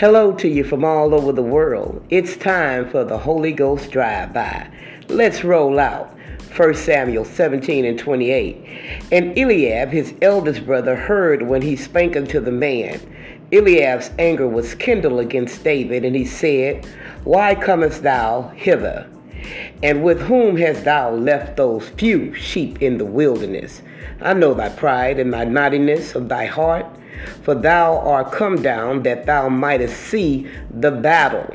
Hello to you from all over the world. It's time for the Holy Ghost drive by. Let's roll out. 1 Samuel 17 and 28. And Eliab, his eldest brother, heard when he spake unto the man. Eliab's anger was kindled against David, and he said, Why comest thou hither? And with whom hast thou left those few sheep in the wilderness? I know thy pride and thy naughtiness of thy heart, for thou art come down that thou mightest see the battle.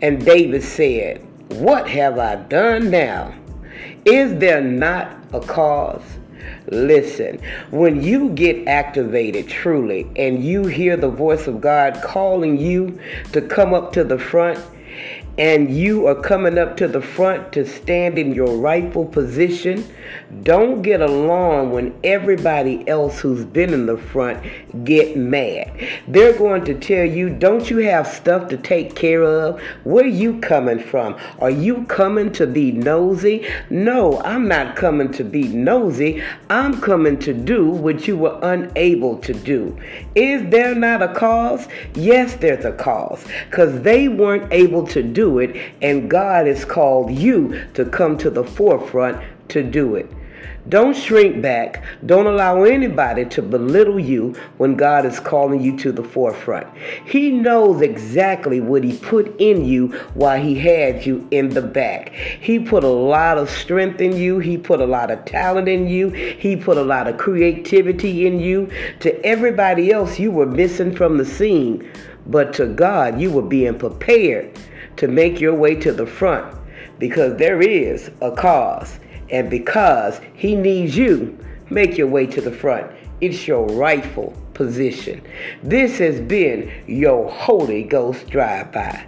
And David said, What have I done now? Is there not a cause? Listen, when you get activated truly and you hear the voice of God calling you to come up to the front, and you are coming up to the front to stand in your rightful position, don't get along when everybody else who's been in the front get mad. They're going to tell you, don't you have stuff to take care of? Where are you coming from? Are you coming to be nosy? No, I'm not coming to be nosy. I'm coming to do what you were unable to do. Is there not a cause? Yes, there's a cause. Because they weren't able to do it, and God has called you to come to the forefront to do it. Don't shrink back. Don't allow anybody to belittle you when God is calling you to the forefront. He knows exactly what He put in you while He had you in the back. He put a lot of strength in you, He put a lot of talent in you, He put a lot of creativity in you. To everybody else, you were missing from the scene, but to God, you were being prepared to make your way to the front because there is a cause. And because he needs you, make your way to the front. It's your rightful position. This has been your Holy Ghost drive by.